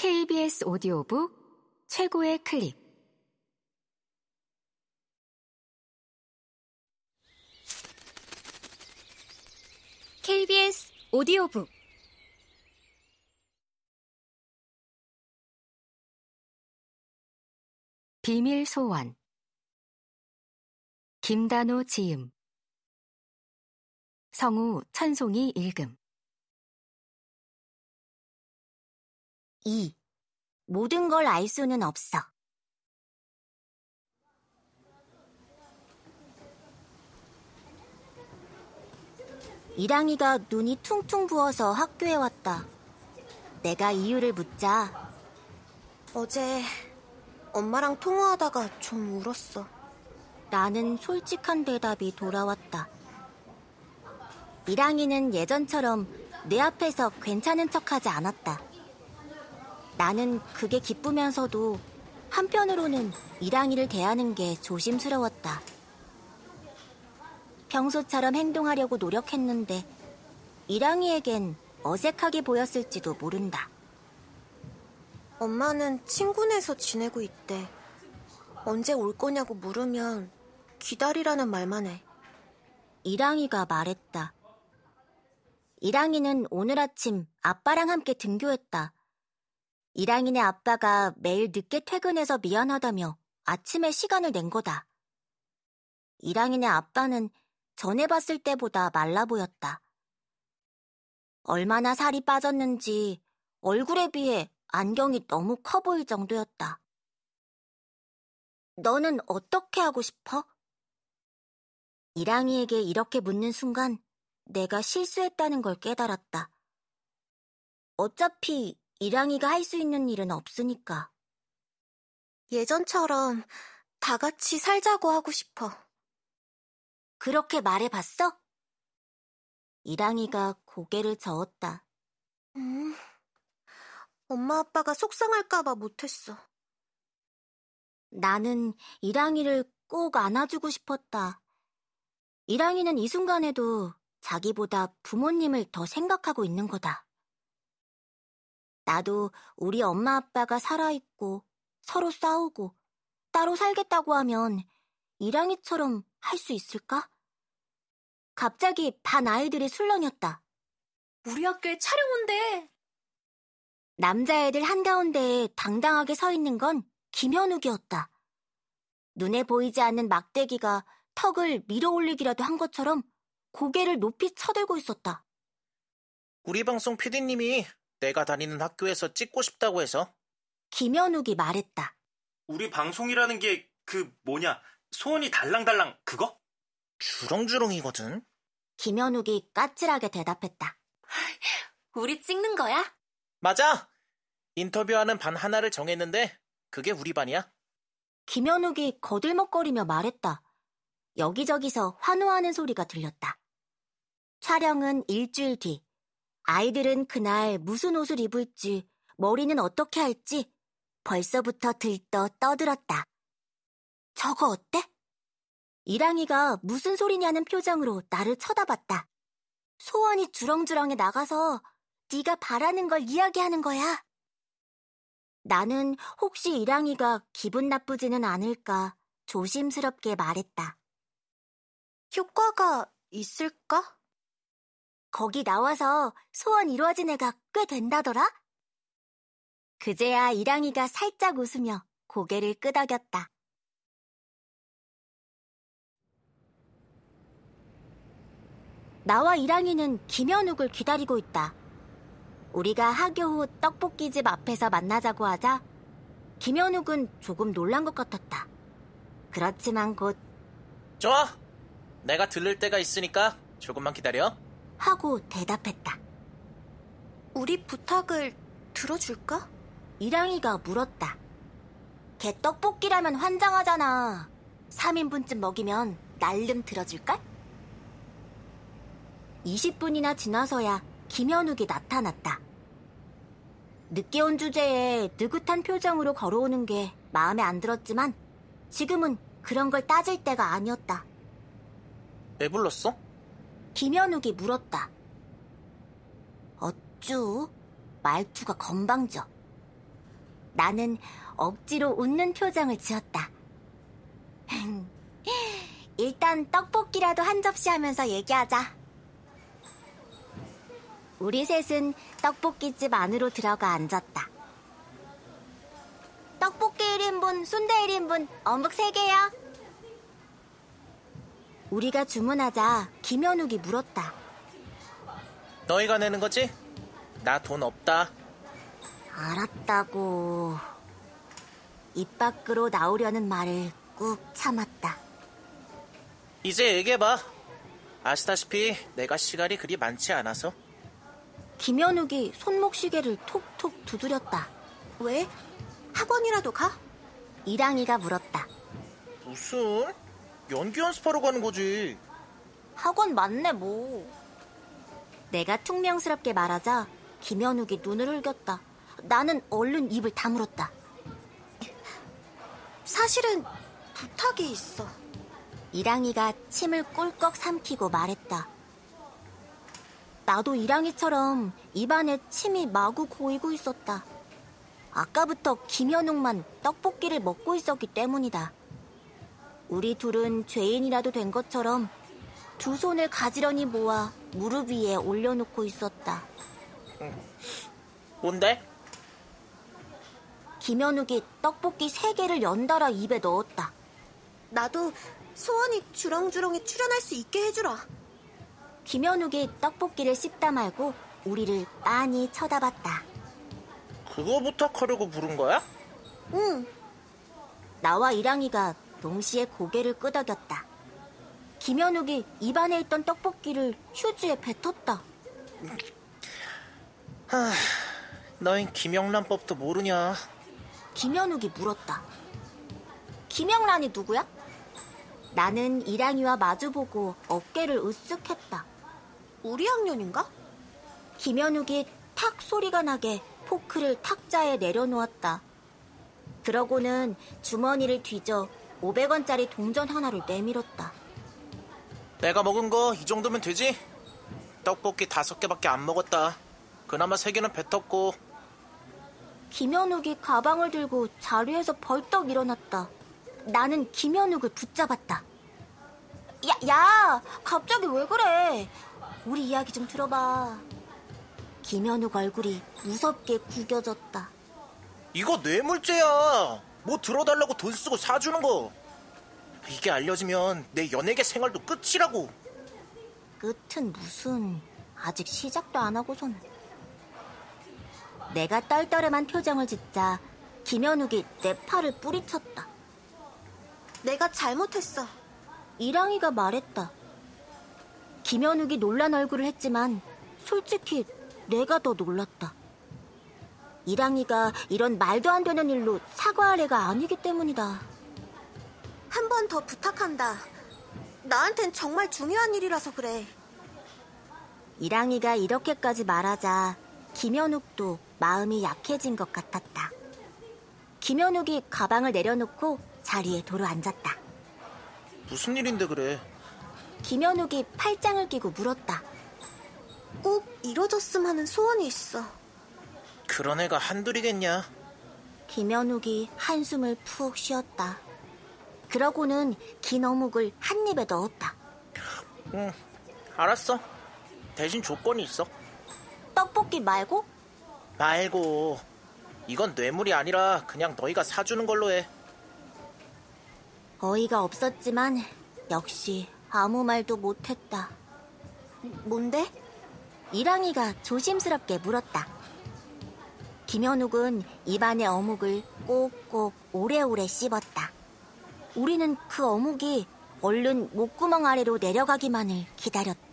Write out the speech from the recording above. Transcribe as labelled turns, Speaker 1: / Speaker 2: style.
Speaker 1: KBS 오디오북 최고의 클립.
Speaker 2: KBS 오디오북.
Speaker 1: 비밀 소원 김단호 지음. 성우 천송이 읽음
Speaker 3: 2. 모든 걸 알 수는 없어. 이랑이가 눈이 퉁퉁 부어서 학교에 왔다. 내가 이유를 묻자.
Speaker 4: 어제 엄마랑 통화하다가 좀 울었어.
Speaker 3: 나는 솔직한 대답이 돌아왔다. 이랑이는 예전처럼 내 앞에서 괜찮은 척 하지 않았다. 나는 그게 기쁘면서도 한편으로는 이랑이를 대하는 게 조심스러웠다. 평소처럼 행동하려고 노력했는데 이랑이에겐 어색하게 보였을지도 모른다.
Speaker 4: 엄마는 친구네서 지내고 있대. 언제 올 거냐고 물으면 기다리라는 말만 해.
Speaker 3: 이랑이가 말했다. 이랑이는 오늘 아침 아빠랑 함께 등교했다. 이랑이네 아빠가 매일 늦게 퇴근해서 미안하다며 아침에 시간을 낸 거다. 이랑이네 아빠는 전에 봤을 때보다 말라 보였다. 얼마나 살이 빠졌는지 얼굴에 비해 안경이 너무 커 보일 정도였다. 너는 어떻게 하고 싶어? 이랑이에게 이렇게 묻는 순간 내가 실수했다는 걸 깨달았다. 어차피 이랑이가 할 수 있는 일은 없으니까.
Speaker 4: 예전처럼 다 같이 살자고 하고 싶어.
Speaker 3: 그렇게 말해봤어? 이랑이가 고개를 저었다.
Speaker 4: 음, 엄마 아빠가 속상할까봐 못했어.
Speaker 3: 나는 이랑이를 꼭 안아주고 싶었다. 이랑이는 이 순간에도 자기보다 부모님을 더 생각하고 있는 거다. 나도 우리 엄마 아빠가 살아있고 서로 싸우고 따로 살겠다고 하면 이랑이처럼 할 수 있을까? 갑자기 반 아이들이 술렁였다.
Speaker 2: 우리 학교에 촬영 온대.
Speaker 3: 남자애들 한가운데에 당당하게 서 있는 건 김현욱이었다. 눈에 보이지 않는 막대기가 턱을 밀어 올리기라도 한 것처럼 고개를 높이 쳐들고 있었다.
Speaker 5: 우리 방송 PD님이 내가 다니는 학교에서 찍고 싶다고 해서.
Speaker 3: 김현욱이 말했다.
Speaker 6: 우리 방송이라는 게 그 뭐냐 소원이 달랑달랑 그거?
Speaker 5: 주렁주렁이거든.
Speaker 3: 김현욱이 까칠하게 대답했다.
Speaker 2: 우리 찍는 거야?
Speaker 5: 맞아. 인터뷰하는 반 하나를 정했는데 그게 우리 반이야.
Speaker 3: 김현욱이 거들먹거리며 말했다. 여기저기서 환호하는 소리가 들렸다. 촬영은 일주일 뒤. 아이들은 그날 무슨 옷을 입을지, 머리는 어떻게 할지 벌써부터 들떠 떠들었다. 저거 어때? 이랑이가 무슨 소리냐는 표정으로 나를 쳐다봤다. 소원이 주렁주렁에 나가서 네가 바라는 걸 이야기하는 거야. 나는 혹시 이랑이가 기분 나쁘지는 않을까 조심스럽게 말했다.
Speaker 4: 효과가 있을까?
Speaker 3: 거기 나와서 소원 이루어진 애가 꽤 된다더라? 그제야 이랑이가 살짝 웃으며 고개를 끄덕였다. 나와 이랑이는 김현욱을 기다리고 있다. 우리가 학교 후 떡볶이집 앞에서 만나자고 하자 김현욱은 조금 놀란 것 같았다. 그렇지만 곧
Speaker 5: 좋아. 내가 들를 때가 있으니까 조금만 기다려.
Speaker 3: 하고 대답했다.
Speaker 4: 우리 부탁을 들어줄까?
Speaker 3: 이랑이가 물었다. 걔 떡볶이라면 환장하잖아. 3인분쯤 먹이면 날름 들어줄까? 20분이나 지나서야 김현욱이 나타났다. 늦게 온 주제에 느긋한 표정으로 걸어오는 게 마음에 안 들었지만 지금은 그런 걸 따질 때가 아니었다.
Speaker 5: 왜 불렀어?
Speaker 3: 김현욱이 물었다. 어쭈? 말투가 건방져. 나는 억지로 웃는 표정을 지었다. 일단 떡볶이라도 한 접시 하면서 얘기하자. 우리 셋은 떡볶이집 안으로 들어가 앉았다. 떡볶이 1인분, 순대 1인분, 어묵 3개요. 우리가 주문하자 김현욱이 물었다.
Speaker 5: 너희가 내는 거지? 나 돈 없다.
Speaker 3: 알았다고. 입 밖으로 나오려는 말을 꾹 참았다.
Speaker 5: 이제 얘기해봐. 아시다시피 내가 시간이 그리 많지 않아서.
Speaker 3: 김현욱이 손목시계를 톡톡 두드렸다.
Speaker 4: 왜? 학원이라도 가?
Speaker 3: 이랑이가 물었다.
Speaker 5: 무슨? 연기 연습하러 가는 거지.
Speaker 3: 학원 맞네 뭐. 내가 퉁명스럽게 말하자 김현욱이 눈을 흘겼다. 나는 얼른 입을 다물었다.
Speaker 4: 사실은 부탁이 있어.
Speaker 3: 이랑이가 침을 꿀꺽 삼키고 말했다. 나도 이랑이처럼 입안에 침이 마구 고이고 있었다. 아까부터 김현욱만 떡볶이를 먹고 있었기 때문이다. 우리 둘은 죄인이라도 된 것처럼 두 손을 가지런히 모아 무릎 위에 올려놓고 있었다.
Speaker 5: 뭔데?
Speaker 3: 김현욱이 떡볶이 세 개를 연달아 입에 넣었다.
Speaker 4: 나도 소원이 주렁주렁이 출연할 수 있게 해주라.
Speaker 3: 김현욱이 떡볶이를 씹다 말고 우리를 빤히 쳐다봤다.
Speaker 5: 그거 부탁하려고 부른 거야?
Speaker 4: 응,
Speaker 3: 나와 이랑이가 동시에 고개를 끄덕였다. 김현욱이 입안에 있던 떡볶이를 휴지에 뱉었다.
Speaker 5: 너흰 김영란법도 모르냐?
Speaker 3: 김현욱이 물었다. 김영란이 누구야? 나는 이랑이와 마주보고 어깨를 으쓱했다.
Speaker 4: 우리 학년인가?
Speaker 3: 김현욱이 탁 소리가 나게 포크를 탁자에 내려놓았다. 그러고는 주머니를 뒤져 500원짜리 동전 하나를 내밀었다.
Speaker 5: 내가 먹은 거 이 정도면 되지? 떡볶이 다섯 개밖에 안 먹었다. 그나마 세 개는 뱉었고
Speaker 3: 김현욱이 가방을 들고 자리에서 벌떡 일어났다. 나는 김현욱을 붙잡았다. 야, 야, 갑자기 왜 그래? 우리 이야기 좀 들어봐. 김현욱 얼굴이 무섭게 구겨졌다.
Speaker 5: 이거 뇌물죄야. 뭐 들어달라고 돈 쓰고 사주는 거. 이게 알려지면 내 연예계 생활도 끝이라고.
Speaker 3: 끝은 무슨 아직 시작도 안 하고선 내가 떨떠름한 표정을 짓자 김현욱이 내 팔을 뿌리쳤다.
Speaker 4: 내가 잘못했어.
Speaker 3: 이랑이가 말했다. 김현욱이 놀란 얼굴을 했지만 솔직히 내가 더 놀랐다. 이랑이가 이런 말도 안 되는 일로 사과할 애가 아니기 때문이다.
Speaker 4: 한 번 더 부탁한다. 나한텐 정말 중요한 일이라서 그래.
Speaker 3: 이랑이가 이렇게까지 말하자 김현욱도 마음이 약해진 것 같았다. 김현욱이 가방을 내려놓고 자리에 도로 앉았다.
Speaker 5: 무슨 일인데 그래?
Speaker 3: 김현욱이 팔짱을 끼고 물었다.
Speaker 4: 꼭 이뤄졌음 하는 소원이 있어.
Speaker 5: 그런 애가 한둘이겠냐?
Speaker 3: 김현욱이 한숨을 푹 쉬었다. 그러고는 긴 어묵을 한 입에 넣었다.
Speaker 5: 응, 알았어. 대신 조건이 있어.
Speaker 3: 떡볶이 말고?
Speaker 5: 말고 이건 뇌물이 아니라 그냥 너희가 사주는 걸로 해.
Speaker 3: 어이가 없었지만 역시 아무 말도 못했다.
Speaker 4: 뭔데?
Speaker 3: 이랑이가 조심스럽게 물었다. 김현욱은 입안의 어묵을 꼭꼭 오래오래 씹었다. 우리는 그 어묵이 얼른 목구멍 아래로 내려가기만을 기다렸다.